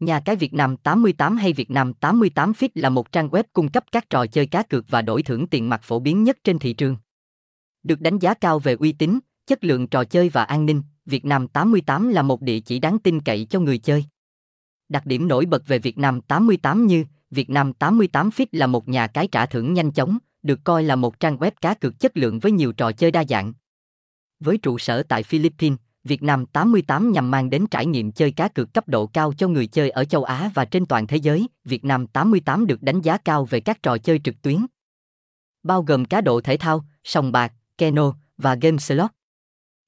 Nhà cái Việt Nam 88 hay Việt Nam 88 Fit là một trang web cung cấp các trò chơi cá cược và đổi thưởng tiền mặt phổ biến nhất trên thị trường. Được đánh giá cao về uy tín, chất lượng trò chơi và an ninh, Việt Nam 88 là một địa chỉ đáng tin cậy cho người chơi. Đặc điểm nổi bật về Việt Nam 88 như Việt Nam 88 Fit là một nhà cái trả thưởng nhanh chóng, được coi là một trang web cá cược chất lượng với nhiều trò chơi đa dạng. Với trụ sở tại Philippines, Việt Nam 88 nhằm mang đến trải nghiệm chơi cá cược cấp độ cao cho người chơi ở châu Á và trên toàn thế giới. Việt Nam 88 được đánh giá cao về các trò chơi trực tuyến, bao gồm cá độ thể thao, sòng bạc, keno và game slot.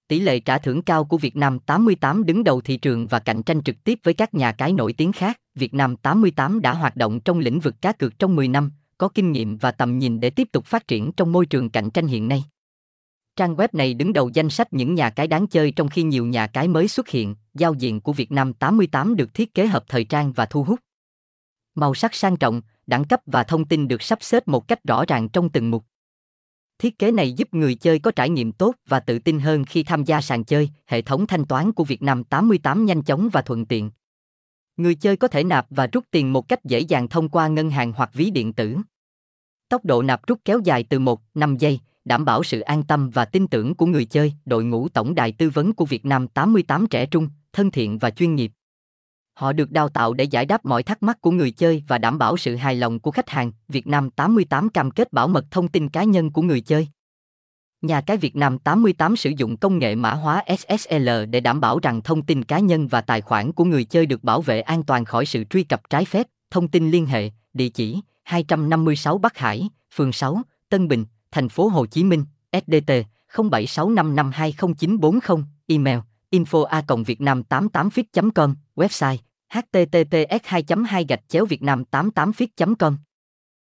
Tỷ lệ trả thưởng cao của Việt Nam 88 đứng đầu thị trường và cạnh tranh trực tiếp với các nhà cái nổi tiếng khác. Việt Nam 88 đã hoạt động trong lĩnh vực cá cược trong 10 năm, có kinh nghiệm và tầm nhìn để tiếp tục phát triển trong môi trường cạnh tranh hiện nay. Trang web này đứng đầu danh sách những nhà cái đáng chơi trong khi nhiều nhà cái mới xuất hiện, giao diện của Việt Nam 88 được thiết kế hợp thời trang và thu hút. Màu sắc sang trọng, đẳng cấp và thông tin được sắp xếp một cách rõ ràng trong từng mục. Thiết kế này giúp người chơi có trải nghiệm tốt và tự tin hơn khi tham gia sàn chơi. Hệ thống thanh toán của Việt Nam 88 nhanh chóng và thuận tiện. Người chơi có thể nạp và rút tiền một cách dễ dàng thông qua ngân hàng hoặc ví điện tử. Tốc độ nạp rút kéo dài từ 1-5 giây, đảm bảo sự an tâm và tin tưởng của người chơi. Đội ngũ tổng đài tư vấn của Việt Nam 88 trẻ trung, thân thiện và chuyên nghiệp. Họ được đào tạo để giải đáp mọi thắc mắc của người chơi và đảm bảo sự hài lòng của khách hàng. Việt Nam 88 cam kết bảo mật thông tin cá nhân của người chơi. Nhà cái Việt Nam 88 sử dụng công nghệ mã hóa SSL để đảm bảo rằng thông tin cá nhân và tài khoản của người chơi được bảo vệ an toàn khỏi sự truy cập trái phép. Thông tin liên hệ, địa chỉ 256 Bắc Hải, phường 6, Tân Bình, thành phố Hồ Chí Minh, SDT 0765520940, email info a vietnam 88 fit com website https 2 2 gạch chéo việt nam 88 fit com.